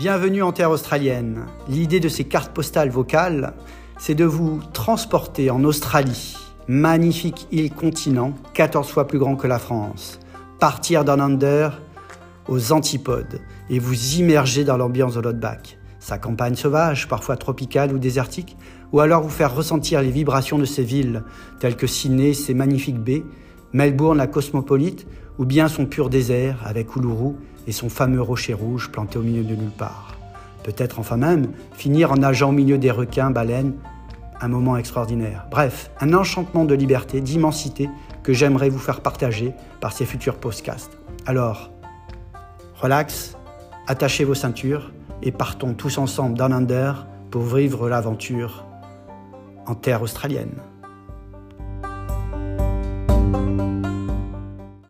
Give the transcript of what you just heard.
Bienvenue en terre australienne. L'idée de ces cartes postales vocales, c'est de vous transporter en Australie, magnifique île continent, 14 fois plus grand que la France. Partir d'un under aux antipodes et vous immerger dans l'ambiance de l'Outback, sa campagne sauvage, parfois tropicale ou désertique, ou alors vous faire ressentir les vibrations de ces villes, telles que Sydney, ses magnifiques baies, Melbourne, la cosmopolite, ou bien son pur désert avec Uluru et son fameux rocher rouge planté au milieu de nulle part. Peut-être enfin même finir en nageant au milieu des requins, baleines, un moment extraordinaire. Bref, un enchantement de liberté, d'immensité que j'aimerais vous faire partager par ces futurs podcasts. Alors, relax, attachez vos ceintures et partons tous ensemble dans under pour vivre l'aventure en terre australienne.